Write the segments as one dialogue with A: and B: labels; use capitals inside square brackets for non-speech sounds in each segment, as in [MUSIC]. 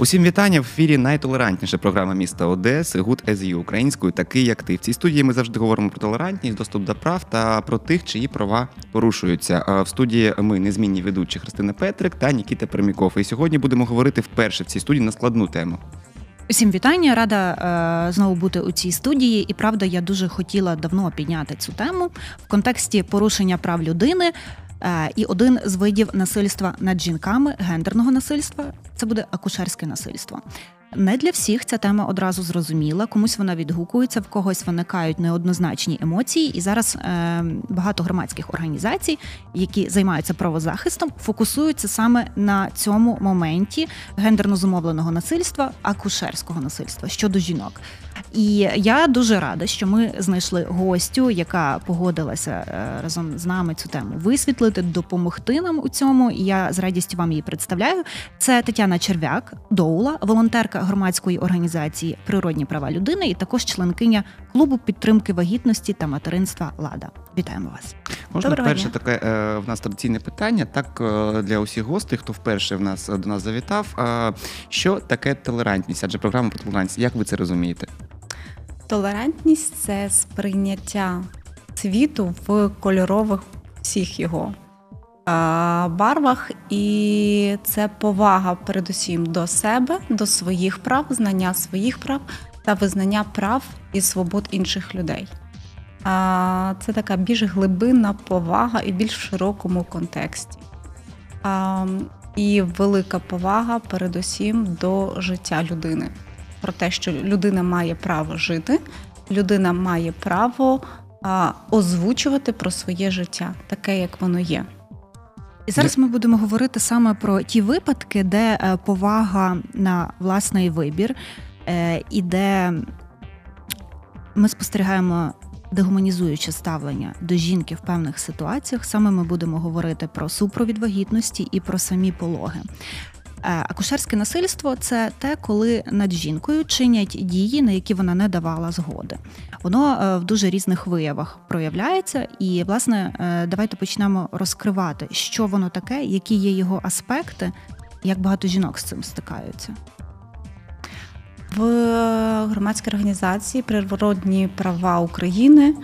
A: Усім вітання в ефірі найтолерантніша програма міста Одеси Good as You, українською такий, як ти. В цій студії ми завжди говоримо про толерантність, доступ до прав та про тих, чиї права порушуються. В студії ми незмінні ведучі Христина Петрик та Нікіта Перміков. І сьогодні будемо говорити вперше в цій студії на складну тему.
B: Усім вітання, рада е, знову бути у цій студії. І правда, я дуже хотіла давно підняти цю тему в контексті порушення прав людини. Е, і один з видів насильства над жінками, гендерного насильства, це буде акушерське насильство. Не для всіх ця тема одразу зрозуміла. Комусь вона відгукується, в когось виникають неоднозначні емоції. І зараз е, багато громадських організацій, які займаються правозахистом, фокусуються саме на цьому моменті гендерно зумовленого насильства, акушерського насильства щодо жінок. І я дуже рада, що ми знайшли гостю, яка погодилася е, разом з нами цю тему висвітлити, допомогти нам у цьому. І я з радістю вам її представляю. Це Тетяна Черв'як, доула, волонтерка громадської організації Природні права людини і також членкиня клубу підтримки вагітності та материнства Лада. Вітаємо вас.
A: Можна
B: Доброго
A: перше
B: дня.
A: таке е, в нас традиційне питання, так е, для усіх гостей, хто вперше в нас до нас завітав. Е, Що таке толерантність? Адже програма про толерантність. Як ви це розумієте?
C: Толерантність це сприйняття світу в кольорових всіх його барвах, і це повага передусім до себе, до своїх прав, знання своїх прав та визнання прав і свобод інших людей. Це така більш глибинна повага і більш в широкому контексті. І велика повага передусім до життя людини про те, що людина має право жити, людина має право а, озвучувати про своє життя, таке, як воно є.
B: І зараз ми будемо говорити саме про ті випадки, де е, повага на власний вибір, е, і де ми спостерігаємо дегуманізуюче ставлення до жінки в певних ситуаціях. Саме ми будемо говорити про супровід вагітності і про самі пологи. Е, Акушерське насильство це те, коли над жінкою чинять дії, на які вона не давала згоди. Воно е, в дуже різних виявах проявляється, і власне е, давайте почнемо розкривати, що воно таке, які є його аспекти, як багато жінок з цим стикаються.
C: В громадській організації Природні права України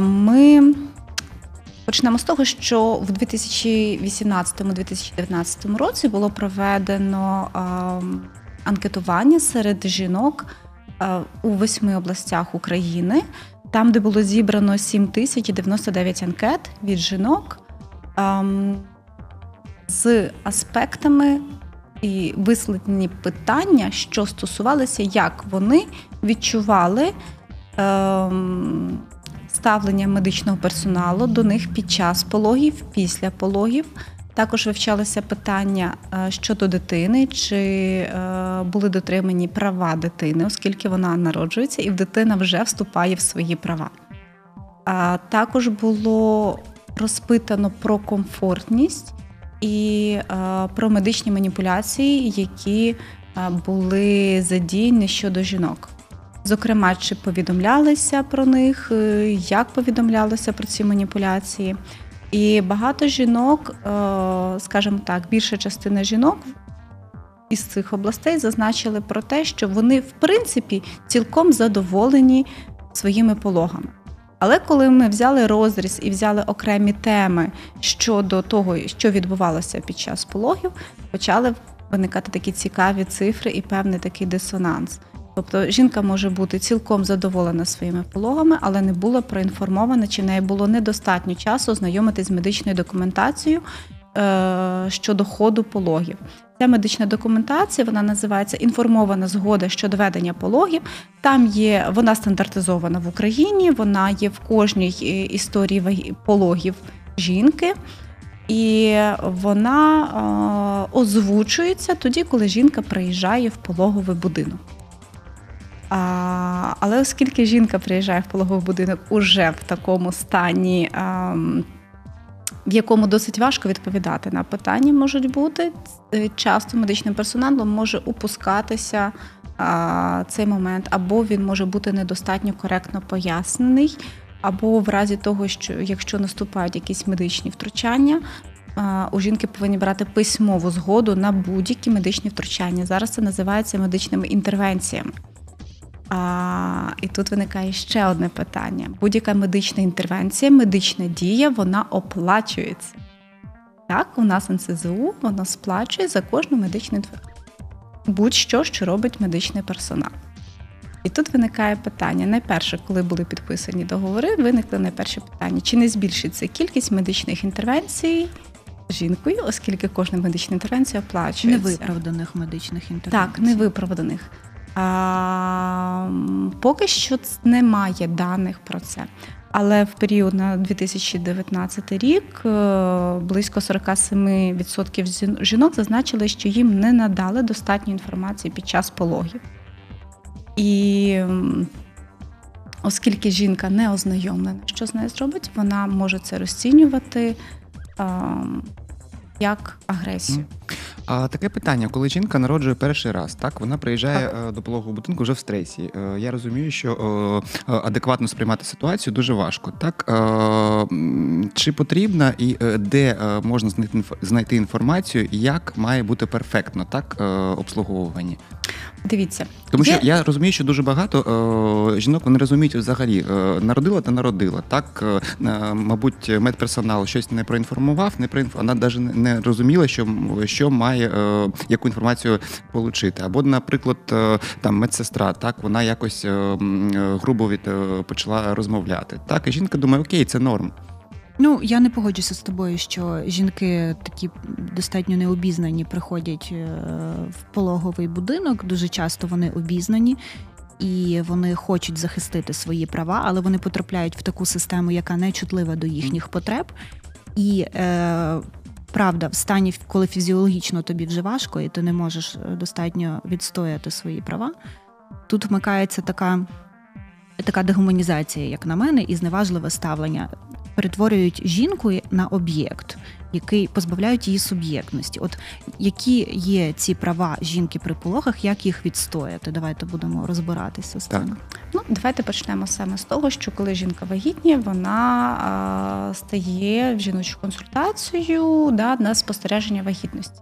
C: ми почнемо з того, що в 2018-2019 році було проведено а, анкетування серед жінок а, у восьми областях України, там, де було зібрано 7099 анкет від жінок ам, з аспектами і висвітлені питання, що стосувалися, як вони відчували ем, ставлення медичного персоналу до них під час пологів, після пологів. Також вивчалися питання е, щодо дитини, чи е, були дотримані права дитини, оскільки вона народжується, і дитина вже вступає в свої права. Також було розпитано про комфортність і е, про медичні маніпуляції, які були задіяні щодо жінок. Зокрема, чи повідомлялися про них, е, як повідомлялося про ці маніпуляції. І багато жінок, е, скажімо так, більша частина жінок із цих областей зазначили про те, що вони, в принципі, цілком задоволені своїми пологами. Але коли ми взяли розріз і взяли окремі теми щодо того, що відбувалося під час пологів, почали виникати такі цікаві цифри і певний такий дисонанс. Тобто жінка може бути цілком задоволена своїми пологами, але не була проінформована, чи в неї було недостатньо часу ознайомитись з медичною документацією е, щодо ходу пологів. Ця медична документація вона називається інформована згода щодо ведення пологів. Там є вона стандартизована в Україні, вона є в кожній е, історії пологів жінки. І вона е, озвучується тоді, коли жінка приїжджає в пологовий будинок. А, але оскільки жінка приїжджає в пологовий будинок уже в такому стані, а, в якому досить важко відповідати на питання, можуть бути, е, часто медичним персоналом може упускатися а, цей момент, або він може бути недостатньо коректно пояснений, або в разі того, що якщо наступають якісь медичні втручання, у жінки повинні брати письмову згоду на будь-які медичні втручання. Зараз це називається медичними інтервенціями. А, І тут виникає ще одне питання: будь-яка медична інтервенція, медична дія, вона оплачується. Так, у нас НСЗУ воно сплачує за кожну медичну інтервенцію. Будь-що, що робить медичний персонал. І тут виникає питання. Найперше, коли були підписані договори, виникли найперше питання: чи не збільшиться кількість медичних інтервенцій жінкою, оскільки кожна медична інтервенція оплачується?
B: Невиправданих медичних інтервенцій.
C: Так, невиправданих. А, поки що немає даних про це. Але в період на 2019 рік е, близько 47% жінок зазначили, що їм не надали достатньо інформації під час пологів. І оскільки жінка не ознайомлена, що з нею зробить, вона може це розцінювати як агресію.
A: А таке питання, коли жінка народжує перший раз, так вона приїжджає так. до пологового будинку вже в стресі. Е, Я розумію, що е, е, адекватно сприймати ситуацію дуже важко. Так Е, чи потрібна і е, де е, можна знайти інформацію, як має бути перфектно так е, обслуговування?
C: Дивіться,
A: Тому що я розумію, що дуже багато е, жінок вони розуміють взагалі е, народила та народила. Так, е, е, мабуть, медперсонал щось не проінформував, не проінф... вона навіть не- розуміла, що, що має е, яку інформацію отримати. Або, наприклад, е, там медсестра, так вона якось е, е, грубо від е, почала розмовляти. Так, і жінка думає, окей, це норм.
B: Ну, я не погоджуся з тобою, що жінки такі достатньо необізнані приходять е, в пологовий будинок. Дуже часто вони обізнані. І вони хочуть захистити свої права, але вони потрапляють в таку систему, яка не чутлива до їхніх потреб. І е, правда, в стані, коли фізіологічно тобі вже важко, і ти не можеш е, достатньо відстояти свої права, тут вмикається така, така дегуманізація, як на мене, і зневажливе ставлення перетворюють жінку на об'єкт, який позбавляють її суб'єктності. От які є ці права жінки при пологах, як їх відстояти? Давайте будемо розбиратися з
A: Так.
B: цим.
C: Ну, давайте почнемо саме з того, що коли жінка вагітніє, вона а, стає в жіночу консультацію да, на спостереження вагітності.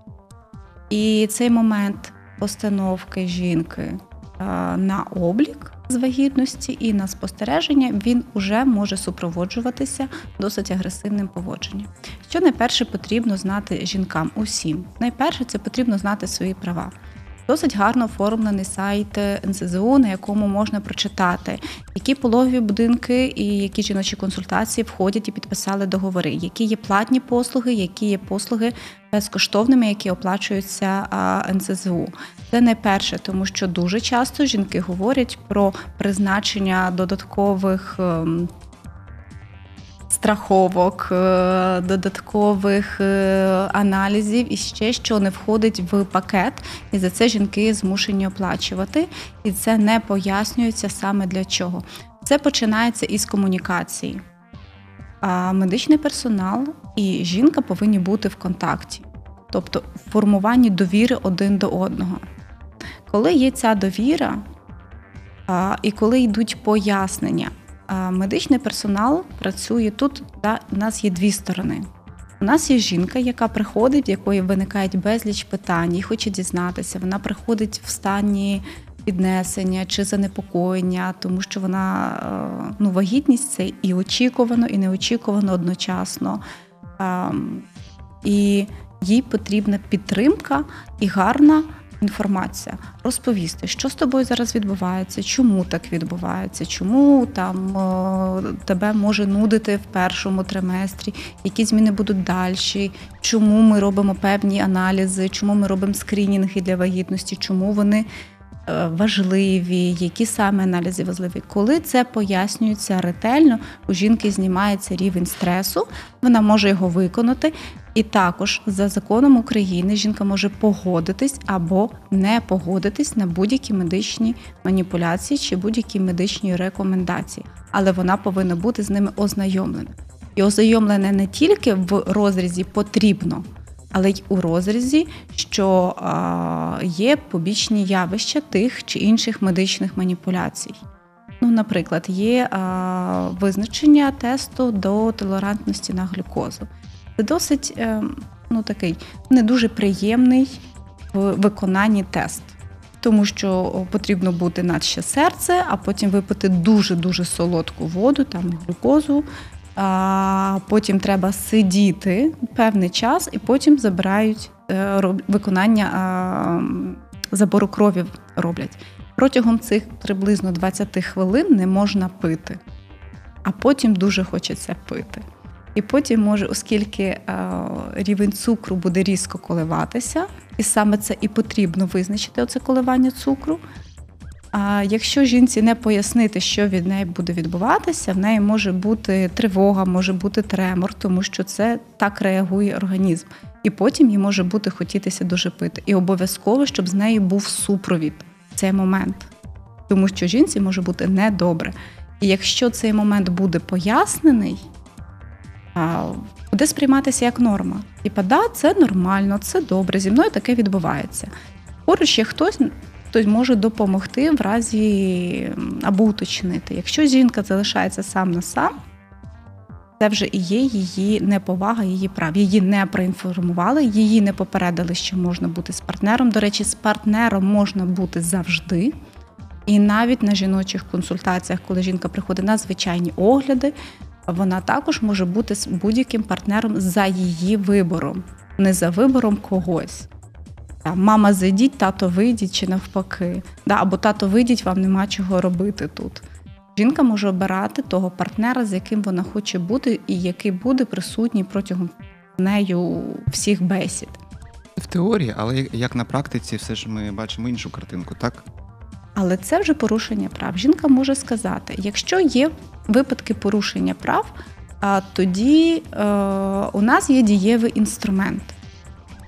C: І цей момент постановки жінки а, на облік з вагітності і на спостереження він уже може супроводжуватися досить агресивним поводженням. Що найперше потрібно знати жінкам усім? Найперше це потрібно знати свої права. Досить гарно оформлений сайт НСЗУ, на якому можна прочитати, які пологові будинки і які жіночі консультації входять і підписали договори, які є платні послуги, які є послуги безкоштовними, які оплачуються НСЗУ. Це не перше, тому що дуже часто жінки говорять про призначення додаткових. Страховок, е, додаткових е, аналізів і ще що не входить в пакет, і за це жінки змушені оплачувати, і це не пояснюється саме для чого. Це починається із комунікації. А медичний персонал і жінка повинні бути в контакті, тобто в формуванні довіри один до одного. Коли є ця довіра, і коли йдуть пояснення, медичний персонал працює тут. Да, у нас є дві сторони. У нас є жінка, яка приходить, в якої виникають безліч питань, і хоче дізнатися. Вона приходить в стані піднесення чи занепокоєння, тому що вона е, ну, вагітність це і очікувано, і неочікувано одночасно. І їй потрібна підтримка і гарна інформація. Розповісти, що з тобою зараз відбувається, чому так відбувається, чому там е, тебе може нудити в першому триместрі, які зміни будуть далі, чому ми робимо певні аналізи, чому ми робимо скринінги для вагітності, чому вони е, важливі, які саме аналізи важливі. Коли це пояснюється ретельно, у жінки знімається рівень стресу, вона може його виконати. І також за законом України жінка може погодитись або не погодитись на будь-які медичні маніпуляції чи будь-які медичні рекомендації, але вона повинна бути з ними ознайомлена. І ознайомлена не тільки в розрізі потрібно, але й у розрізі, що є побічні явища тих чи інших медичних маніпуляцій. Ну, наприклад, є визначення тесту до толерантності на глюкозу. Це досить е, ну, такий не дуже приємний в виконанні тест. Тому що потрібно бути наче серце, а потім випити дуже-дуже солодку воду, там глюкозу. А Потім треба сидіти певний час, і потім забирають е, виконання забору крові роблять. Протягом цих приблизно 20 хвилин не можна пити, а потім дуже хочеться пити. І потім може, оскільки е, рівень цукру буде різко коливатися, і саме це і потрібно визначити оце коливання цукру. А якщо жінці не пояснити, що від неї буде відбуватися, в неї може бути тривога, може бути тремор, тому що це так реагує організм. І потім їй може бути хотітися дуже пити. І обов'язково, щоб з нею був супровід в цей момент, тому що жінці може бути недобре. І якщо цей момент буде пояснений, буде сприйматися як норма. Типа, да, це нормально, це добре, зі мною таке відбувається. Поруч є хтось, хтось може допомогти в разі або уточнити. Якщо жінка залишається сам на сам, це вже і є її неповага, її прав. Її не проінформували, її не попередили, що можна бути з партнером. До речі, з партнером можна бути завжди. І навіть на жіночих консультаціях, коли жінка приходить на звичайні огляди, вона також може бути з будь-яким партнером за її вибором, не за вибором когось. Мама зайдіть, тато вийдіть чи навпаки. Або тато вийдіть, вам нема чого робити тут. Жінка може обирати того партнера, з яким вона хоче бути, і який буде присутній протягом нею всіх бесід.
A: В теорії, але як на практиці, все ж ми бачимо іншу картинку, так?
C: Але це вже порушення прав. Жінка може сказати, якщо є випадки порушення прав, тоді е, у нас є дієвий інструмент.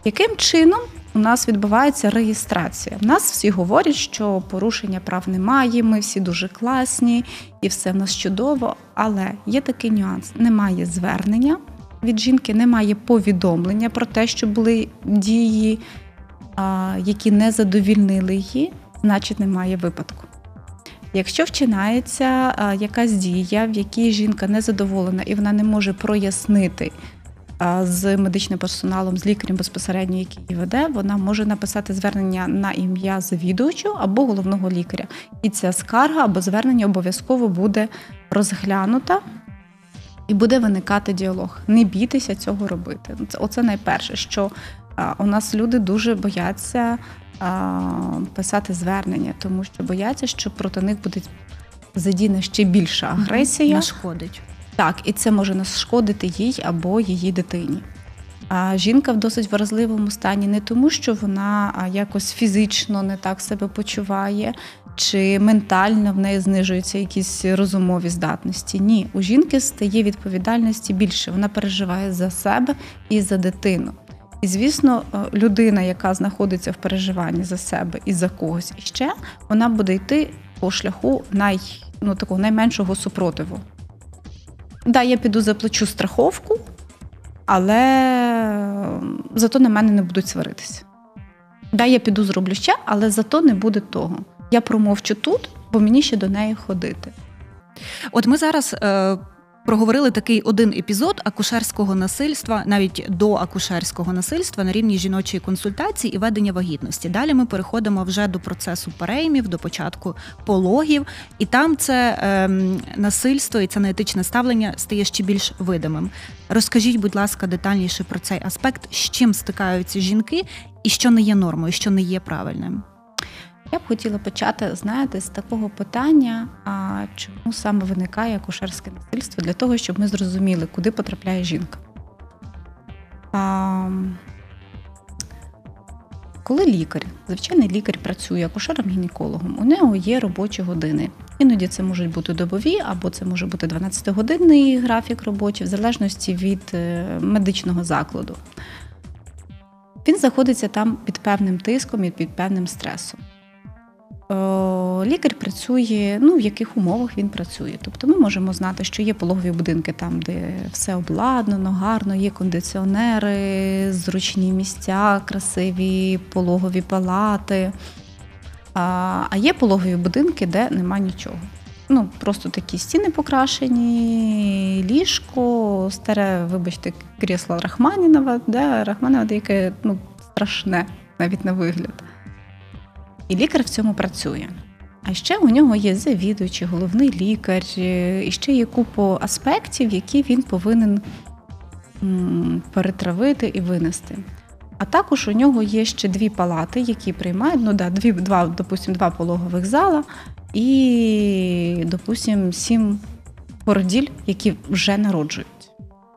C: Яким чином у нас відбувається реєстрація? У нас всі говорять, що порушення прав немає, ми всі дуже класні і все в нас чудово. Але є такий нюанс: немає звернення від жінки, немає повідомлення про те, що були дії, які не задовільнили її, значить немає випадку. Якщо вчинається якась дія, в якій жінка не задоволена і вона не може прояснити з медичним персоналом, з лікарем безпосередньо, який її веде, вона може написати звернення на ім'я завідувачу або головного лікаря. І ця скарга або звернення обов'язково буде розглянута. І буде виникати діалог. Не бійтеся цього робити. Оце найперше, що у нас люди дуже бояться писати звернення, тому що бояться, що проти них буде задіяна ще більша агресія.
B: Нашкодить.
C: Так, і це може нашкодити їй або її дитині. А жінка в досить вразливому стані не тому, що вона якось фізично не так себе почуває, чи ментально в неї знижуються якісь розумові здатності. Ні, у жінки стає відповідальності більше. Вона переживає за себе і за дитину. І, звісно, е, людина, яка знаходиться в переживанні за себе і за когось іще, вона буде йти по шляху най, ну, такого найменшого супротиву. Да, я піду заплачу страховку, але зато на мене не будуть сваритися. Да, я піду зроблю ще, але зато не буде того. Я промовчу тут, бо мені ще до неї ходити.
B: От ми зараз е, проговорили такий один епізод акушерського насильства, навіть до акушерського насильства на рівні жіночої консультації і ведення вагітності. Далі ми переходимо вже до процесу переймів, до початку пологів, і там це е, насильство і це неетичне ставлення стає ще більш видимим. Розкажіть, будь ласка, детальніше про цей аспект, з чим стикаються жінки, і що не є нормою, що не є правильним.
C: Я б хотіла почати, знаєте, з такого питання, а чому саме виникає акушерське насильство, для того, щоб ми зрозуміли, куди потрапляє жінка. А, Коли лікар, звичайний лікар працює акушером-гінекологом, у нього є робочі години. Іноді це можуть бути добові, або це може бути 12-годинний графік робочий, в залежності від е, медичного закладу. Він знаходиться там під певним тиском і під певним стресом. Е, лікар працює, ну в яких умовах він працює. Тобто ми можемо знати, що є пологові будинки там, де все обладнано, гарно, є кондиціонери, зручні місця, красиві пологові палати. А є пологові будинки, де нема нічого. Ну, просто такі стіни покрашені, ліжко, старе, вибачте, крісло Рахманінова, да, Рахманінова, яке ну, страшне навіть на вигляд. І лікар в цьому працює. А ще у нього є завідуючий, головний лікар, е, і ще є купу аспектів, які він повинен перетравити і винести. А також у нього є ще дві палати, які приймають, ну да, дві, два, допустим, два пологових зала і, допустим, сім породіль, які вже народжують.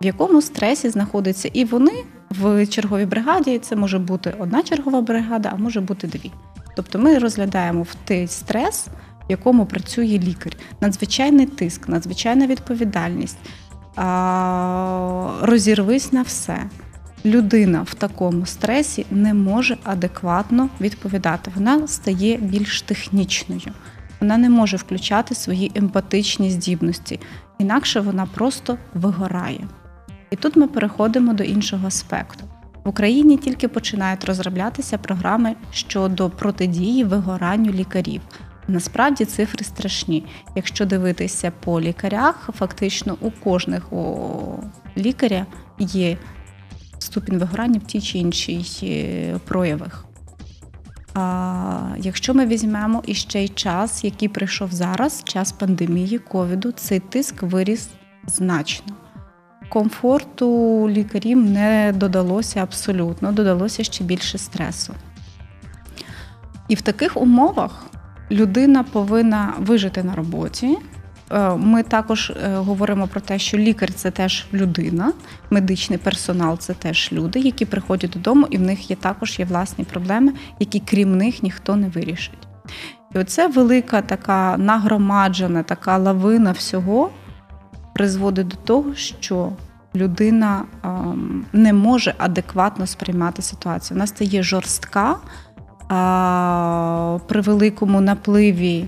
C: В якому стресі знаходяться і вони в черговій бригаді. Це може бути одна чергова бригада, а може бути дві. Тобто ми розглядаємо в той стрес, в якому працює лікар. Надзвичайний тиск, надзвичайна відповідальність. Розірвись на все. Людина в такому стресі не може адекватно відповідати. Вона стає більш технічною. Вона не може включати свої емпатичні здібності, інакше вона просто вигорає. І тут ми переходимо до іншого аспекту. В Україні тільки починають розроблятися програми щодо протидії вигоранню лікарів. Насправді цифри страшні. Якщо дивитися по лікарях, фактично у кожних лікаря є ступінь вигорання в тій чи іншій е, проявах. А якщо ми візьмемо іще й час, який прийшов зараз, час пандемії ковіду, цей тиск виріс значно. Комфорту лікарів не додалося абсолютно, додалося ще більше стресу. І в таких умовах людина повинна вижити на роботі. Е, Ми також е, говоримо про те, що лікар це теж людина, медичний персонал це теж люди, які приходять додому, і в них є також є власні проблеми, які крім них ніхто не вирішить. І оце велика така нагромаджена, така лавина всього призводить до того, що людина ем, не може адекватно сприймати ситуацію. Вона стає жорстка а, при великому напливі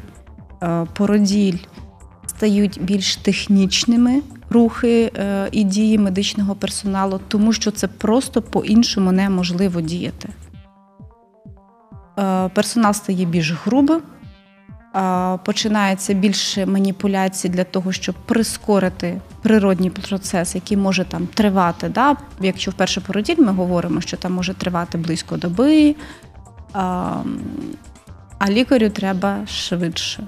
C: е, породіль стають більш технічними рухи е, і дії медичного персоналу, тому що це просто по-іншому неможливо діяти. Е, Персонал стає більш грубим, е, починається більше маніпуляцій для того, щоб прискорити природній процес, який може там тривати. Да? Якщо в перший породіль ми говоримо, що там може тривати близько доби, а, лікарю треба швидше.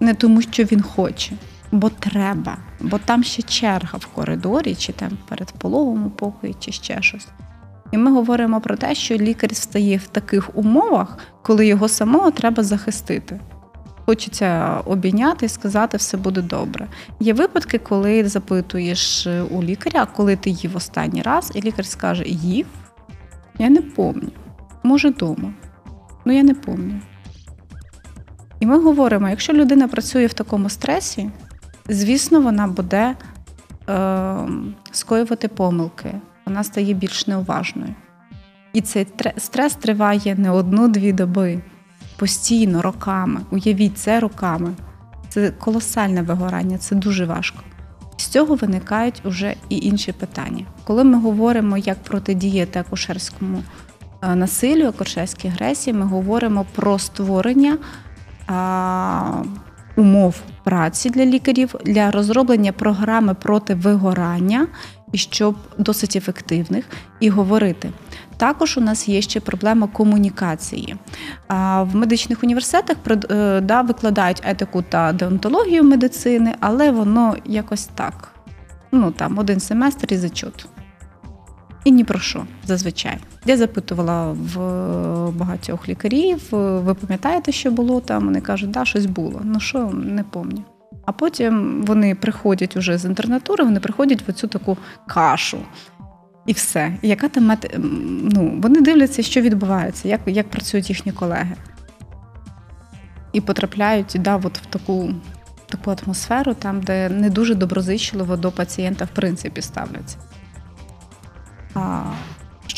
C: Не тому, що він хоче, бо треба, бо там ще черга в коридорі, чи там перед пологом у покої, чи ще щось. І ми говоримо про те, що лікар стає в таких умовах, коли його самого треба захистити. Хочеться обійняти і сказати, все буде добре. Є випадки, коли запитуєш у лікаря, коли ти їв останній раз, і лікар скаже: їв? Я не пам'ятаю. Може, вдома. Ну, я не пам'ятаю. І ми говоримо: якщо людина працює в такому стресі, звісно, вона буде е, скоювати помилки, вона стає більш неуважною. І цей стрес триває не одну-дві доби, постійно, роками. Уявіть, це роками. Це колосальне вигорання, це дуже важко. З цього виникають уже і інші питання. Коли ми говоримо, як протидіяти акушерському е, насиллю, акушерській агресії, ми говоримо про створення а, умов праці для лікарів, для розроблення програми проти вигорання і щоб досить ефективних, і говорити. Також у нас є ще проблема комунікації. В медичних університетах е, да, викладають етику та деонтологію медицини, але воно якось так. Ну там один семестр і зачут. І ні про що зазвичай. Я запитувала в багатьох лікарів, ви пам'ятаєте, що було там? Вони кажуть, да, щось було. Ну що, не пам'ятаю. А потім вони приходять уже з інтернатури, вони приходять в цю таку кашу. І все. І яка там мет... ну, Вони дивляться, що відбувається, як як працюють їхні колеги. І потрапляють да, от в таку таку атмосферу, там, де не дуже доброзичливо до пацієнта в принципі ставляться. А,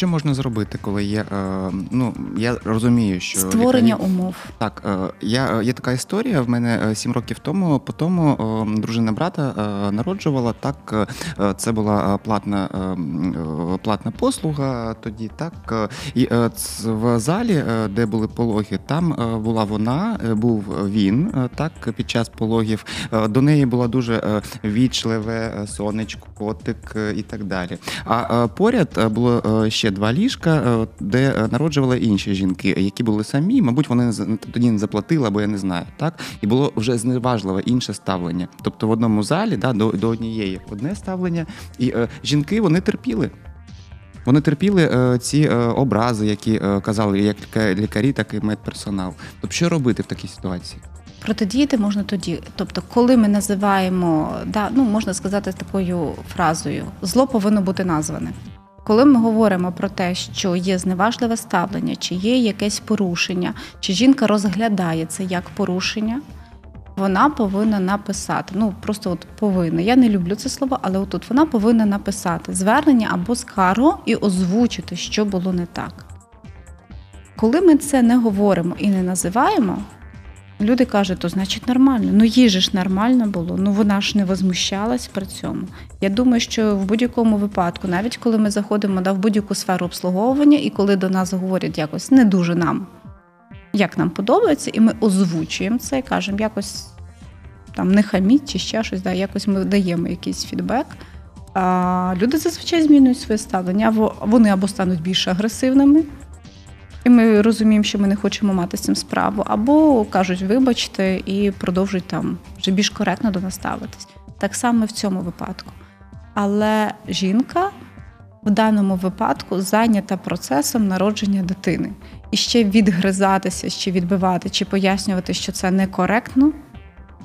A: що можна зробити, коли є? Е, ну я розумію, що
C: створення
A: лікарі...
C: умов.
A: Так, е, я є така історія. В мене сім років тому. По тому е, дружина брата е, народжувала. Так, е, це була платна е, платна послуга. Тоді так і е, в залі, е, де були пологи, там е, була вона, е, був він так під час пологів. До неї була дуже вічливе сонечко, котик і так далі. А поряд було ще два ліжка, де народжували інші жінки, які були самі. Мабуть, вони тоді не заплатили, або я не знаю. Так і було вже зневажливе інше ставлення. Тобто в одному залі да, до до однієї одне ставлення, і е, жінки вони терпіли. Вони терпіли е, ці е, образи, які е, казали як лікарі, так і медперсонал. Тобто, що робити в такій ситуації?
C: Протидіяти можна тоді. Тобто, коли ми називаємо, да, ну можна сказати такою фразою зло повинно бути назване. Коли ми говоримо про те, що є зневажливе ставлення, чи є якесь порушення, чи жінка розглядає це як порушення вона повинна написати. Ну просто от повинна. Я не люблю це слово, але отут вона повинна написати звернення або скаргу і озвучити, що було не так. Коли ми це не говоримо і не називаємо, люди кажуть, то значить нормально. Ну їй же ж нормально було, ну вона ж не возмущалась при цьому. Я думаю, що в будь-якому випадку, навіть коли ми заходимо да, в будь-яку сферу обслуговування, і коли до нас говорять якось не дуже нам як нам подобається, і ми озвучуємо це і кажемо, якось там не хаміть чи ще щось, да, якось ми даємо якийсь фідбек. А Люди зазвичай змінюють своє ставлення, або вони або стануть більш агресивними, і ми розуміємо, що ми не хочемо мати з цим справу, або кажуть, вибачте, і продовжують там вже більш коректно до нас ставитись. Так само в цьому випадку. Але жінка в даному випадку зайнята процесом народження дитини. І ще відгризатися, ще відбивати, чи пояснювати, що це некоректно,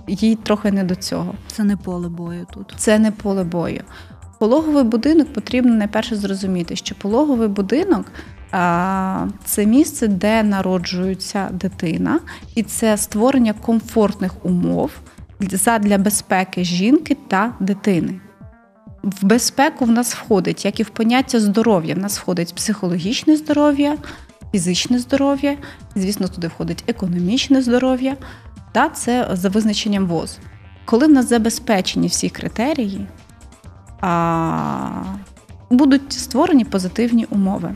C: їй трохи не до цього.
B: Це не поле бою тут.
C: Це не поле бою. Пологовий будинок потрібно найперше зрозуміти, що пологовий будинок це місце, де народжується дитина, і це створення комфортних умов для безпеки жінки та дитини. В безпеку в нас входить, як і в поняття здоров'я. В нас входить психологічне здоров'я, фізичне здоров'я, звісно, туди входить економічне здоров'я, та це за визначенням ВОЗ. Коли в нас забезпечені всі критерії, будуть створені позитивні умови.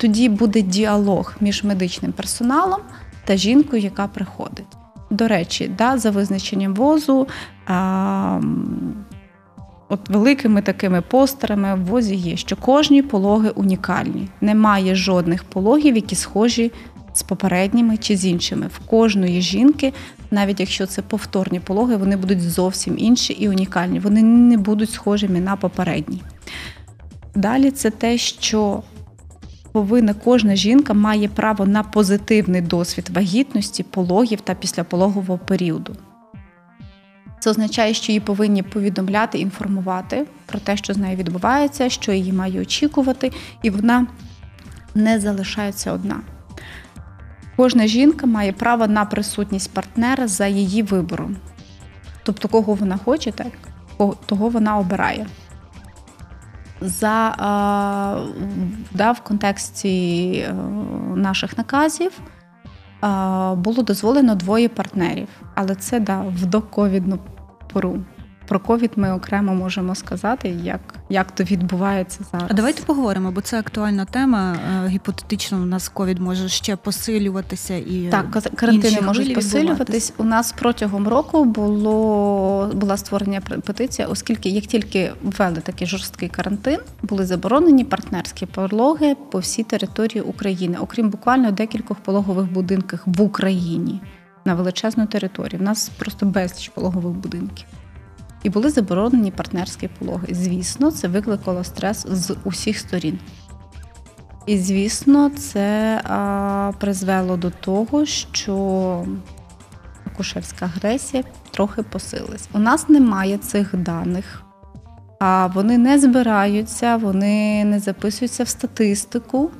C: Тоді буде діалог між медичним персоналом та жінкою, яка приходить. До речі, да, за визначенням возу. А, От великими такими постерами в возі є, що кожні пологи унікальні. Немає жодних пологів, які схожі з попередніми чи з іншими. В кожної жінки, навіть якщо це повторні пологи, вони будуть зовсім інші і унікальні. Вони не будуть схожими на попередні. Далі це те, що повинна кожна жінка має право на позитивний досвід вагітності, пологів та післяпологового періоду. Це означає, що її повинні повідомляти, інформувати про те, що з нею відбувається, що її має очікувати, і вона не залишається одна. Кожна жінка має право на присутність партнера за її вибором. Тобто, кого вона хоче, так, того вона обирає. За, да, В контексті е, наших наказів було дозволено двоє партнерів, але це да, в доковідну пору. Про ковід ми окремо можемо сказати, як як то відбувається зараз.
B: А давайте поговоримо, бо це актуальна тема. Е, гіпотетично у нас ковід може ще посилюватися і
C: так, карантини можуть посилюватись. У нас протягом року було була створена петиція, оскільки як тільки ввели такий жорсткий карантин, були заборонені партнерські пологи по всій території України, окрім буквально декількох пологових будинків в Україні на величезну територію. У нас просто безліч пологових будинків і були заборонені партнерські пологи. Звісно, це викликало стрес з усіх сторін. І, звісно, це а, призвело до того, що акушерська агресія трохи посилилась. У нас немає цих даних, а вони не збираються, вони не записуються в статистику.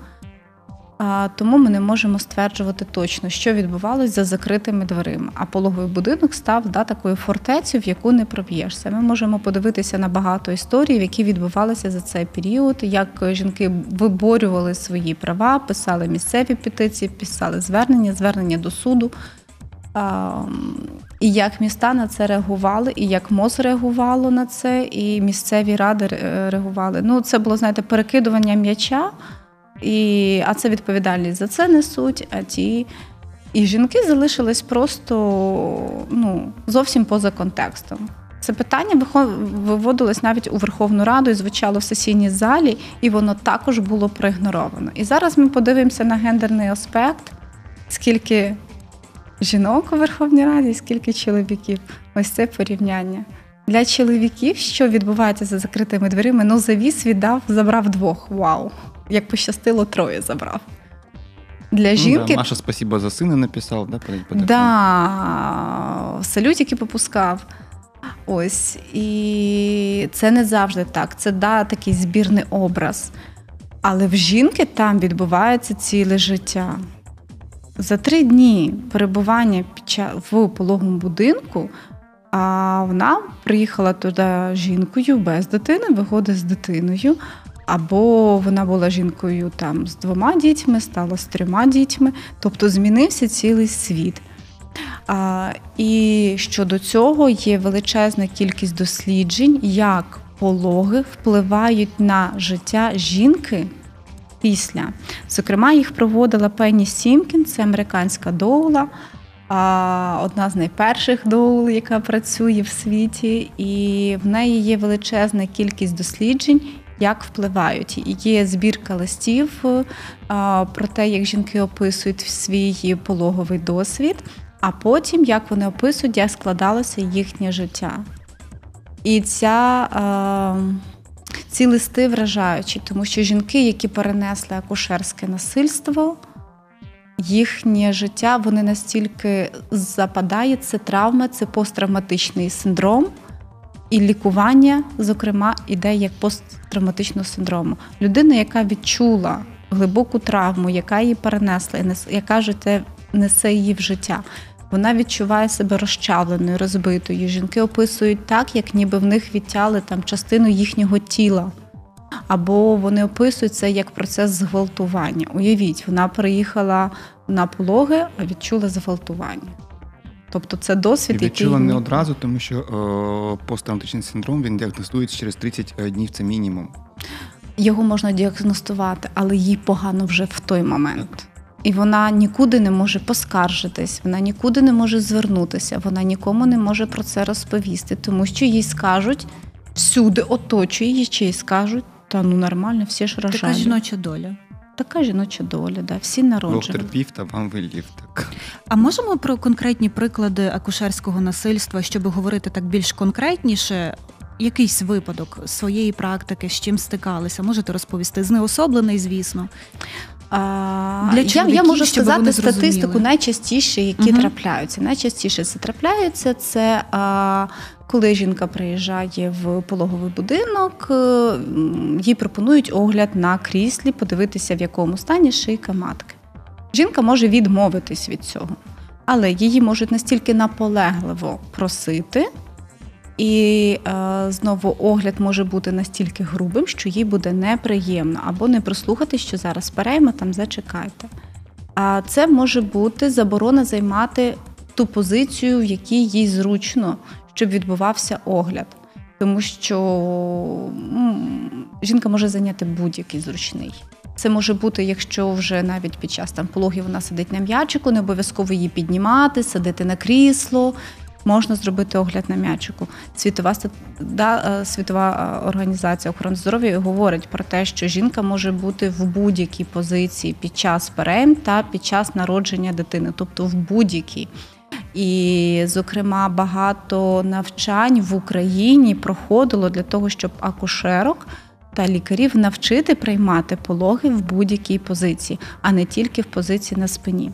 C: Тому ми не можемо стверджувати точно, що відбувалось за закритими дверима. А пологовий будинок став да, такою фортецею, в яку не проб'єшся. Ми можемо подивитися на багато історій, які відбувалися за цей період, як жінки виборювали свої права, писали місцеві петиції, писали звернення, звернення до суду. І як міста на це реагували, і як МОЗ реагувало на це, і місцеві ради реагували. Ну, це було, знаєте, перекидування м'яча. І, а це відповідальність за це несуть. А ті і жінки залишились просто ну, зовсім поза контекстом. Це питання виводилось навіть у Верховну Раду і звучало в сесійній залі, і воно також було проігноровано. І зараз ми подивимося на гендерний аспект, скільки жінок у Верховній Раді, скільки чоловіків. Ось це порівняння. Для чоловіків, що відбувається за закритими дверима, ну завіс віддав, забрав двох. Вау! Як пощастило, троє забрав. Для жінки
A: Ну, да, Маша, спасибо за сина написав, да, по?
C: Да, салютики попускав. Ось. І це не завжди так. Це да, такий збірний образ. Але в жінки там відбувається ціле життя. За три дні перебування в пологовому будинку, а вона приїхала туди жінкою без дитини, виходить з дитиною. Або вона була жінкою там з двома дітьми, стала з трьома дітьми, тобто змінився цілий світ. А, і щодо цього є величезна кількість досліджень, як пологи впливають на життя жінки після. Зокрема, їх проводила Пенні Сімкін, це американська доула, одна з найперших доул, яка працює в світі, і в неї є величезна кількість досліджень. Як впливають? Є збірка листів про те, як жінки описують свій пологовий досвід, а потім як вони описують, як складалося їхнє життя. І ця, ці листи вражаючі, тому що жінки, які перенесли акушерське насильство, їхнє життя вони настільки западає, це травма, це посттравматичний синдром. І лікування, зокрема, іде як посттравматичного синдрому. Людина, яка відчула глибоку травму, яка її перенесла, яка життя несе її в життя, вона відчуває себе розчавленою, розбитою. Жінки описують так, як ніби в них відтяли там частину їхнього тіла. Або вони описують це як процес зґвалтування. Уявіть, вона приїхала на пологи, а відчула зґвалтування. Тобто це
A: І
C: досвід,
A: відчула
C: який
A: не одразу, тому що е, посттравматичний синдром він діагностується через 30 днів, це мінімум.
C: його можна діагностувати, але їй погано вже в той момент. І вона нікуди не може поскаржитись, вона нікуди не може звернутися, вона нікому не може про це розповісти, тому що їй скажуть всюди оточує її, чи їй скажуть, та ну нормально, всі ж
B: Така жіноча доля.
C: Така жіноча доля, да, всі
A: народжені.
C: Доктор
A: пів та вам вилів. Так.
B: А можемо про конкретні приклади акушерського насильства, щоб говорити так більш конкретніше? Якийсь випадок своєї практики, з чим стикалися, можете розповісти? Знеособлений, звісно.
C: А,
B: Для
C: я, я можу
B: щоб
C: сказати статистику найчастіше, які
B: Мгм.
C: трапляються. Найчастіше це трапляється це а, коли жінка приїжджає в пологовий будинок, е, їй пропонують огляд на кріслі, подивитися, в якому стані шийка матки. Жінка може відмовитись від цього, але її можуть настільки наполегливо просити. І е, знову огляд може бути настільки грубим, що їй буде неприємно, або не прослухати, що зараз перейме, там зачекайте. А це може бути заборона займати ту позицію, в якій їй зручно, щоб відбувався огляд. Тому що жінка може зайняти будь-який зручний. Це може бути, якщо вже навіть під час там пологів вона сидить на м'ячику, не обов'язково її піднімати, сидити на крісло. Можна зробити огляд на м'ячику. Світова да, е, світова е, організація охорони здоров'я говорить про те, що жінка може бути в будь-якій позиції під час перейм та під час народження дитини, тобто в будь-якій. І, зокрема, багато навчань в Україні проходило для того, щоб акушерок лікарів навчити приймати пологи в будь-якій позиції, а не тільки в позиції на спині.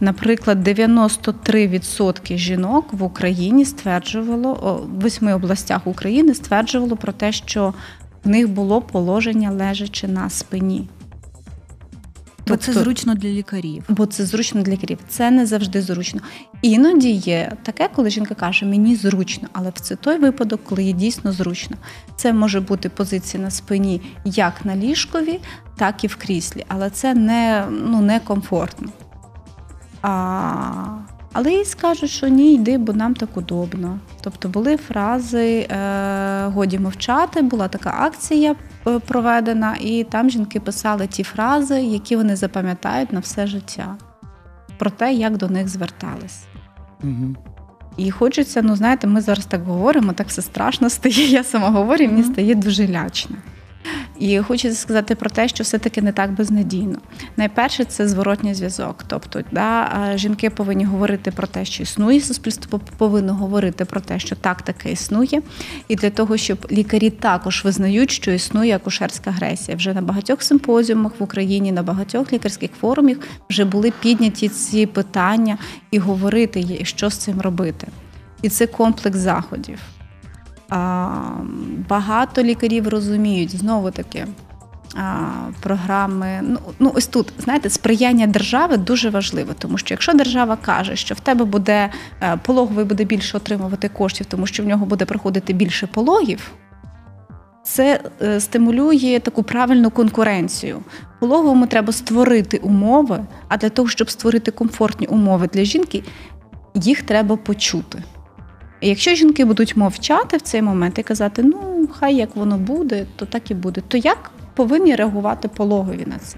C: Наприклад, 93% жінок в Україні стверджувало в восьми областях України стверджувало про те, що в них було положення лежачи на спині.
B: Бо це
C: Тобто-
B: зручно для лікарів.
C: бо це зручно для лікарів. Це не завжди зручно. Іноді є таке, коли жінка каже, мені зручно, але це той випадок, коли їй дійсно зручно. Це може бути позиція на спині як на ліжкові, так і в кріслі, але це не, ну, не комфортно. А, але їй скажуть, що ні, йди, бо нам так удобно. Тобто були фрази е, годі мовчати, була така акція проведена, і там жінки писали ті фрази, які вони запам'ятають на все життя, про те, як до них звертались.
A: Угу.
C: І хочеться, ну знаєте, ми зараз так говоримо, так все страшно стає. [LAUGHS] Я сама говорю, мені стає дуже лячно. І хочеться сказати про те, що все-таки не так безнадійно. Найперше це зворотній зв'язок. Тобто, да, жінки повинні говорити про те, що існує, суспільство повинно говорити про те, що так таке існує. І для того, щоб лікарі також визнають, що існує акушерська агресія. Вже на багатьох симпозіумах в Україні, на багатьох лікарських форумах вже були підняті ці питання і говорити, що з цим робити. І це комплекс заходів. Багато лікарів розуміють знову таки. Програми, ну, ну ось тут, знаєте, сприяння держави дуже важливо, тому що якщо держава каже, що в тебе буде е, пологовий буде більше отримувати коштів, тому що в нього буде проходити більше пологів, це е, стимулює таку правильну конкуренцію. Пологовому треба створити умови, а для того, щоб створити комфортні умови для жінки, їх треба почути. Якщо жінки будуть мовчати в цей момент і казати, ну хай як воно буде, то так і буде, то як повинні реагувати пологові на це?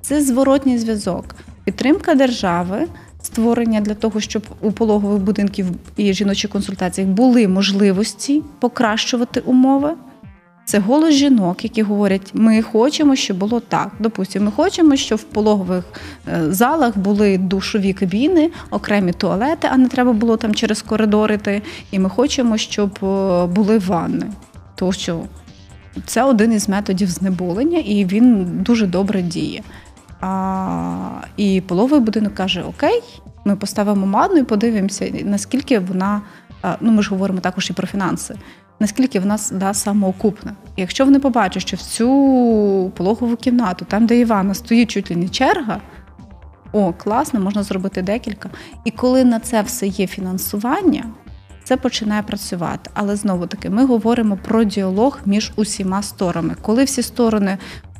C: Це зворотній зв'язок, підтримка держави, створення для того, щоб у пологових будинків і жіночих консультаціях були можливості покращувати умови. Це голос жінок, які говорять: ми хочемо, щоб було так. Допустимо, ми хочемо, щоб в пологових е, залах були душові кабіни, окремі туалети, а не треба було там через коридори йти. І ми хочемо, щоб е, були ванни. Тому що це один із методів знеболення, і він дуже добре діє. А, і пологовий будинок каже: Окей, ми поставимо ванну і подивимося, наскільки вона. Ну, ми ж говоримо також і про фінанси наскільки в нас да, самоокупна. Якщо вони побачать, що в цю пологову кімнату, там, де Івана, стоїть чуть ли не черга, о, класно, можна зробити декілька. І коли на це все є фінансування, це починає працювати. Але знову таки, ми говоримо про діалог між усіма сторонами. Коли всі сторони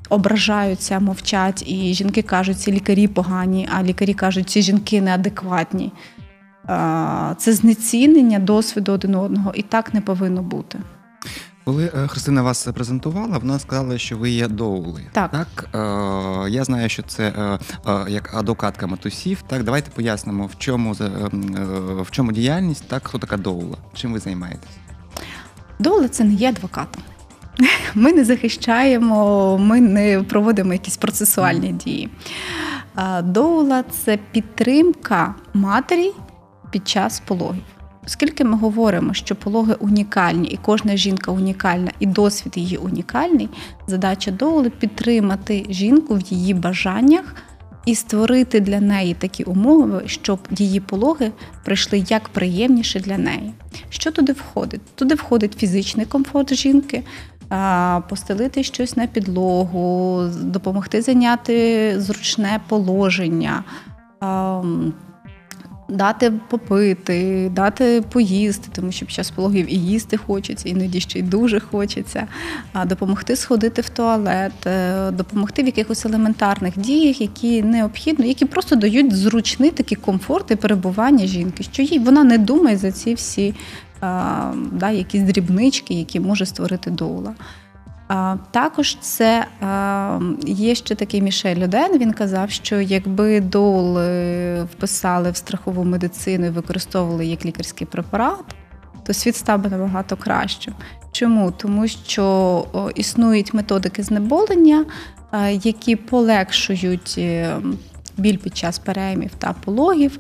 C: ображаються, мовчать, і жінки кажуть, ці лікарі погані, а лікарі кажуть, ці жінки неадекватні. Це знецінення досвіду один одного, і так не повинно бути.
A: Коли е, Христина вас презентувала, вона сказала, що ви є доули.
C: Так.
A: так? Е, я знаю, що це е, е, як адвокатка матусів. Так, давайте пояснимо, в чому е, е, в чому діяльність, так хто така доула? Чим ви займаєтесь?
C: Доула це не є адвокатом. [LAUGHS] Ми не захищаємо, ми не проводимо якісь процесуальні дії. Доула це підтримка матері під час пологів. Оскільки ми говоримо, що пологи унікальні, і кожна жінка унікальна, і досвід її унікальний, задача доули підтримати жінку в її бажаннях і створити для неї такі умови, щоб її пологи прийшли як приємніше для неї. Що туди входить? Туди входить фізичний комфорт жінки, постелити щось на підлогу, допомогти зайняти зручне положення. Дати попити, дати поїсти, тому що під час пологів і їсти хочеться, іноді ще й дуже хочеться. Допомогти сходити в туалет, е, допомогти в якихось елементарних діях, які необхідно, які просто дають зручний такий комфорт і перебування жінки, що їй вона не думає за ці всі а, да, якісь дрібнички, які може створити доула. Також це є ще такий Мішель Люден. Він казав, що якби доул е, вписали в страхову медицину і використовували як лікарський препарат, то світ став би набагато краще. Чому? Тому що існують методики знеболення, які полегшують е, біль під час переймів та пологів.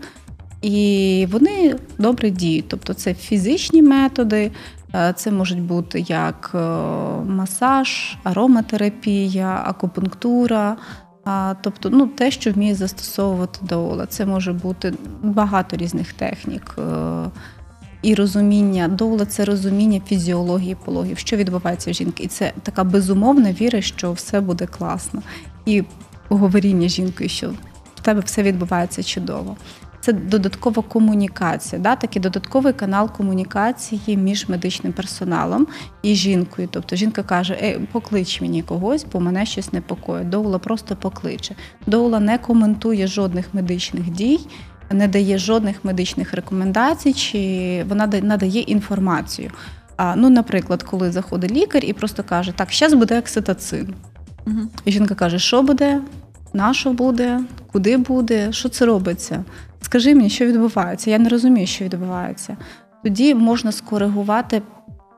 C: І вони добре діють. Тобто це фізичні методи, е, це можуть бути як е, масаж, ароматерапія, акупунктура. А, Тобто, ну, те, що вміє застосовувати доула. Це може бути багато різних технік. е, І розуміння доула це розуміння фізіології пологів, що відбувається в жінки. І це така безумовна віра, що все буде класно. І говоріння жінкою, що в тебе все відбувається чудово. Це додаткова комунікація, да, такий додатковий канал комунікації між медичним персоналом і жінкою. Тобто жінка каже: Ей, поклич мені когось, бо мене щось непокоїть. Доула просто покличе. Доула не коментує жодних медичних дій, не дає жодних медичних рекомендацій, чи вона надає інформацію. А, Ну, наприклад, коли заходить лікар і просто каже, так, зараз буде окситоцин.
B: Угу.
C: І жінка каже, що буде, на що буде, куди буде, що це робиться. Скажи мені, що відбувається. Я не розумію, що відбувається. Тоді можна скоригувати,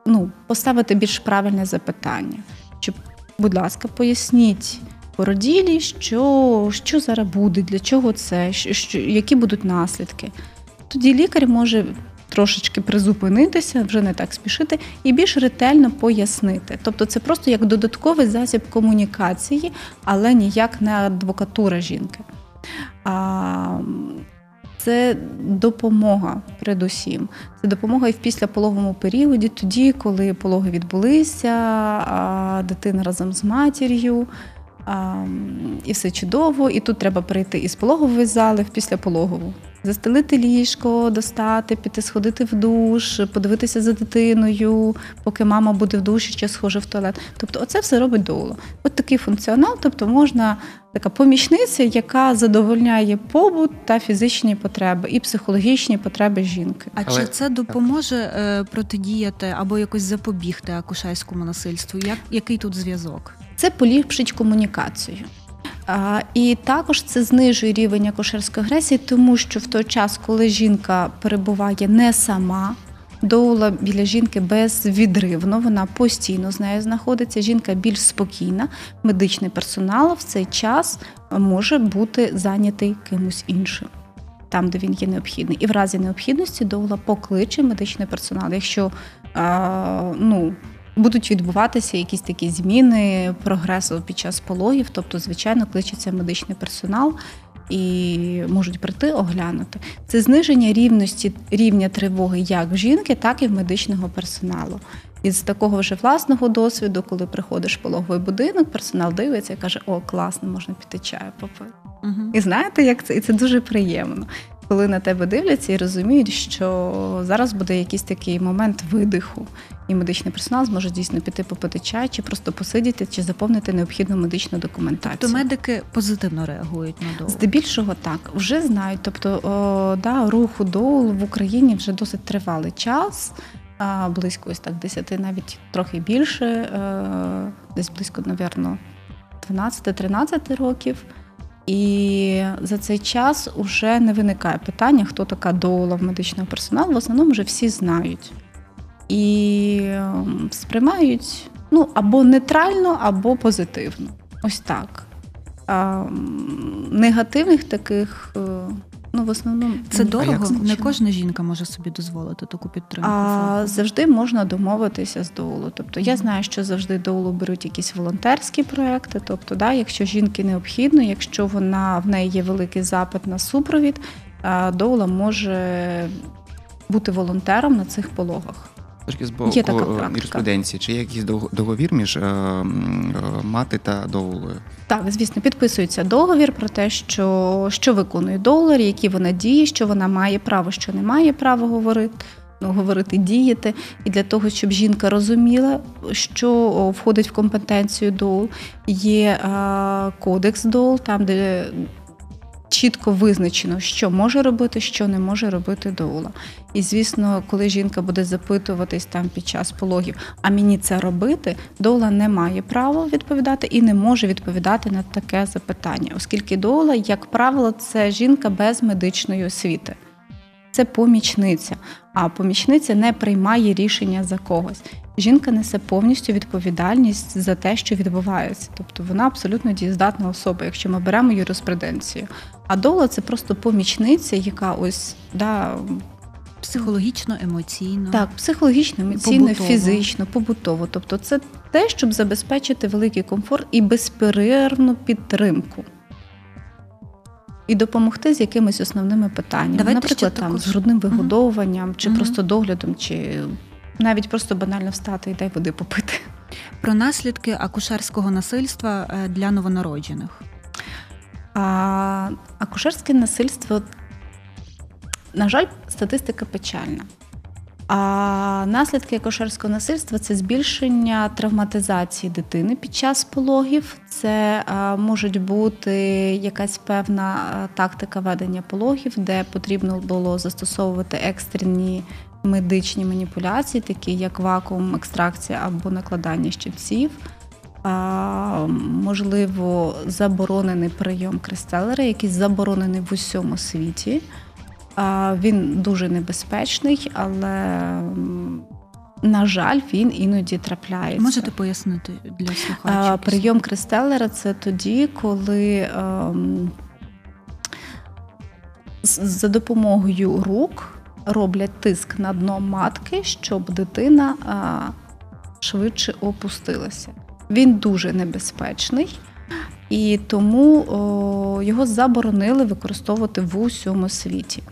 C: ну, поставити більш правильне запитання. Чи, будь ласка, поясніть породілі, що що зараз буде, для чого це, що, які будуть наслідки. Тоді лікар може трошечки призупинитися, вже не так спішити, і більш ретельно пояснити. Тобто, це просто як додатковий засіб комунікації, але ніяк не адвокатура жінки. А, це допомога передусім. Це допомога і в післяпологовому періоді, тоді, коли пологи відбулися, дитина разом з матір'ю. І все чудово, і тут треба перейти із пологової зали в післяпологову застелити ліжко, достати, піти сходити в душ, подивитися за дитиною, поки мама буде в душі чи схоже в туалет. Тобто, оце все робить доула. От такий функціонал, тобто можна така помічниця, яка задовольняє побут та фізичні потреби і психологічні потреби жінки.
B: А Але... чи це допоможе е, протидіяти або якось запобігти акушерському насильству? Як який тут зв'язок?
C: Це поліпшить комунікацію. І також це знижує рівень акушерської агресії, тому що в той час, коли жінка перебуває не сама, доула біля жінки безвідривно, вона постійно з нею знаходиться. Жінка більш спокійна, медичний персонал в цей час може бути зайнятий кимось іншим. Там, де він є необхідний, і в разі необхідності доула покличе медичний персонал. Якщо а, ну будуть відбуватися якісь такі зміни прогресу під час пологів, тобто, звичайно, кличеться медичний персонал. І можуть прийти оглянути це зниження рівності рівня тривоги як в жінки, так і в медичного персоналу. Із такого вже власного досвіду, коли приходиш в пологовий будинок, персонал дивиться і каже: О, класно, можна піти чаю попити. Угу. І знаєте, як це? І це дуже приємно коли на тебе дивляться і розуміють, що зараз буде якийсь такий момент видиху, і медичний персонал зможе дійсно піти попити чай, чи просто посидіти, чи заповнити необхідну медичну документацію.
B: Тобто медики позитивно реагують на доул?
C: Здебільшого так вже знають. Тобто, о, да, руху доул в Україні вже досить тривалий час. Близько ось так 10, навіть трохи більше, е, десь близько, навірно, 12-13 років. І за цей час вже не виникає питання, хто така доула в медичного персоналу. В основному вже всі знають і ем, сприймають ну, або нейтрально, або позитивно. Ось так. А, Негативних таких е, Ну, в основному
B: це дорого. Не кожна жінка може собі дозволити таку підтримку.
C: А завжди можна домовитися з доулу. Тобто я знаю, що завжди доулу беруть якісь волонтерські проекти. Тобто, да, якщо жінки необхідно, якщо вона в неї є великий запит на супровід, доула може бути волонтером на цих пологах.
A: Точки з боку юриспруденції, чи є якийсь договір між е, е, мати та доулою?
C: Так, звісно, підписується договір про те, що що виконує долар, які вона дії, що вона має право, що не має права говорити. Ну, говорити, діяти, і для того, щоб жінка розуміла, що входить в компетенцію ДОЛ, є е, кодекс ДОЛ, там де чітко визначено, що може робити, що не може робити доула. І звісно, коли жінка буде запитуватись там під час пологів, а мені це робити, доула не має права відповідати і не може відповідати на таке запитання, оскільки доула, як правило, це жінка без медичної освіти. Це помічниця, а помічниця не приймає рішення за когось жінка несе повністю відповідальність за те, що відбувається. Тобто вона абсолютно дієздатна особа, якщо ми беремо юриспруденцію. А дола це просто помічниця, яка ось да.
B: Психологічно, емоційно.
C: Так, психологічно, емоційно, побутово. фізично, побутово. Тобто, це те, щоб забезпечити великий комфорт і безперервну підтримку. І допомогти з якимись основними питаннями, Давайте наприклад, там також. з грудним вигодовуванням, чи угу. просто доглядом, чи навіть просто банально встати і дай води попити.
B: Про наслідки акушерського насильства е, для новонароджених.
C: А акушерське насильство, на жаль, статистика печальна. А наслідки акушерського насильства це збільшення травматизації дитини під час пологів. Це а, можуть бути якась певна тактика ведення пологів, де потрібно було застосовувати екстрені медичні маніпуляції, такі як вакуум, екстракція або накладання щипців. А, можливо, заборонений прийом кристелера, який заборонений в усьому світі. А, Він дуже небезпечний, але, на жаль, він іноді трапляється.
B: Можете пояснити для
C: А. Прийом кристелера це тоді, коли ем, з- за допомогою рук роблять тиск на дно матки, щоб дитина швидше опустилася. Він дуже небезпечний. І тому о, його заборонили використовувати в усьому світі.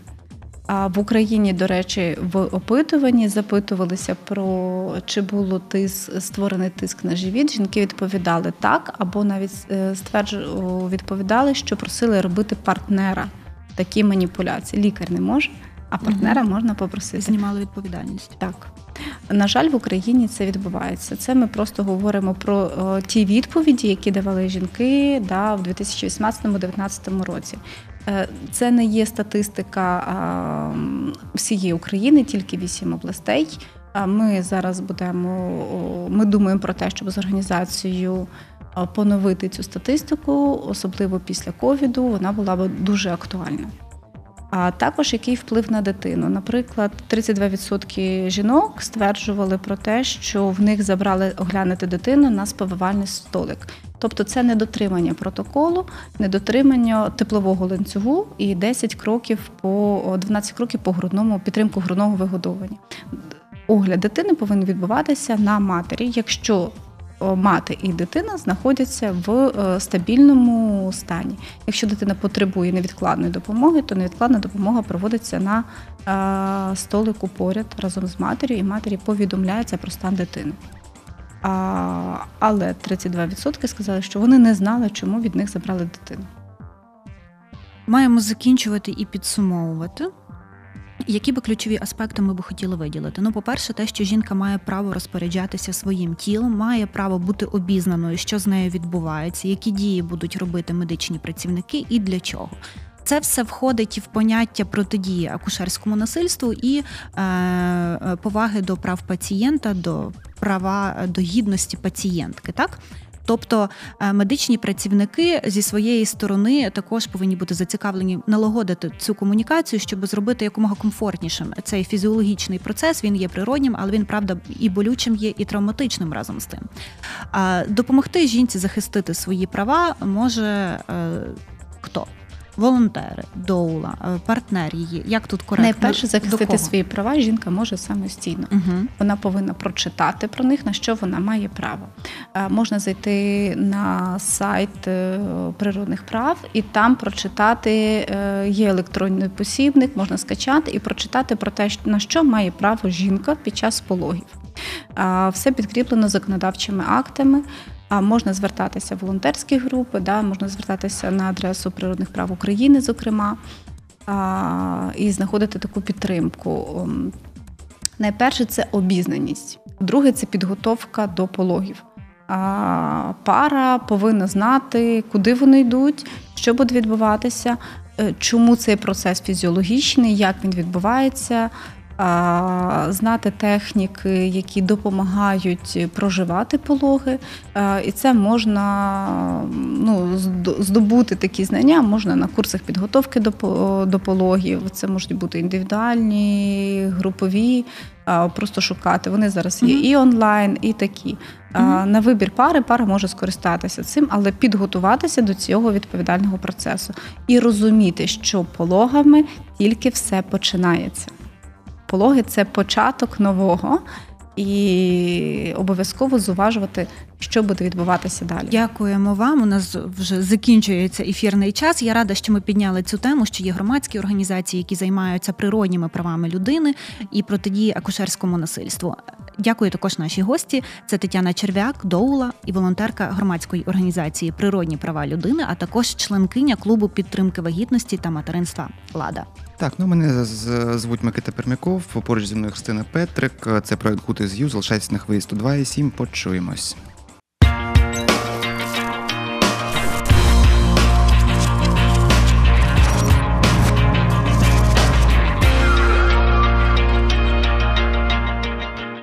C: А в Україні, до речі, в опитуванні запитувалися про чи було тис, створений тиск на живіт. Жінки відповідали так, або навіть е, стверджу, відповідали, що просили робити партнера такі маніпуляції. Лікар не може, а партнера можна попросити.
B: знімали відповідальність.
C: Так. На жаль, в Україні це відбувається. Це ми просто говоримо про е, ті відповіді, які давали жінки да, в 2018-2019 році. Е, Це не є статистика а, всієї України, тільки вісім областей. А Ми зараз будемо ми думаємо про те, щоб з організацією поновити цю статистику, особливо після ковіду, вона була б дуже актуальна. А також який вплив на дитину. Наприклад, 32% жінок стверджували про те, що в них забрали оглянути дитину на сповивальний столик. Тобто це недотримання протоколу, недотримання теплового ланцюгу і 10 кроків по 12 кроків по грудному підтримку грудного вигодовування. Огляд дитини повинен відбуватися на матері, якщо мати і дитина знаходяться в е, стабільному стані. Якщо дитина потребує невідкладної допомоги, то невідкладна допомога проводиться на е, столику поряд разом з матір'ю, і матері повідомляється про стан дитини. А, але 32% сказали, що вони не знали, чому від них забрали дитину.
B: Маємо закінчувати і підсумовувати. Які би ключові аспекти ми би хотіли виділити? Ну, по-перше, те, що жінка має право розпоряджатися своїм тілом, має право бути обізнаною, що з нею відбувається, які дії будуть робити медичні працівники і для чого. Це все входить в поняття протидії акушерському насильству і е, е, поваги до прав пацієнта, до права до гідності пацієнтки, так? Тобто е, медичні працівники зі своєї сторони також повинні бути зацікавлені налагодити цю комунікацію, щоб зробити якомога комфортнішим цей фізіологічний процес. Він є природнім, але він правда і болючим є, і травматичним разом з тим. Допомогти жінці захистити свої права може е, хто? Волонтери, доула, е, партнер її. Як тут коректно?
C: Найперше захистити свої права жінка може самостійно.
B: Угу.
C: Вона повинна прочитати про них, на що вона має право. Е, Можна зайти на сайт е, природних прав і там прочитати є електронний посібник, можна скачати і прочитати про те, на що має право жінка під час пологів. Все підкріплено законодавчими актами. А можна звертатися в волонтерські групи, да, можна звертатися на адресу природних прав України, зокрема, а, і знаходити таку підтримку. Ем, Найперше це обізнаність, друге це підготовка до пологів. А, Пара повинна знати, куди вони йдуть, що буде відбуватися, е, чому цей процес фізіологічний, як він відбувається, знати техніки, які допомагають проживати пологи. І це можна ну, здобути такі знання можна на курсах підготовки до, пологів. Це можуть бути індивідуальні, групові, просто шукати. Вони зараз є
B: Мгм.
C: і онлайн, і такі.
B: Мгм.
C: На вибір пари пара може скористатися цим, але підготуватися до цього відповідального процесу і розуміти, що пологами тільки все починається. Пологи це початок нового, і обов'язково зуважувати, що буде відбуватися далі.
B: Дякуємо вам. У нас вже закінчується ефірний час. Я рада, що ми підняли цю тему, що є громадські організації, які займаються природніми правами людини і протидії акушерському насильству. Дякую також нашій гості. Це Тетяна Черв'як, доула і волонтерка громадської організації Природні права людини, а також членкиня клубу підтримки вагітності та материнства Лада.
A: Так, ну мене з- звуть Микита Пермяков. Поруч зі мною Христина Петрик. Це проект Good is You. Залишайтесь на хвилі 102,7. Почуємось.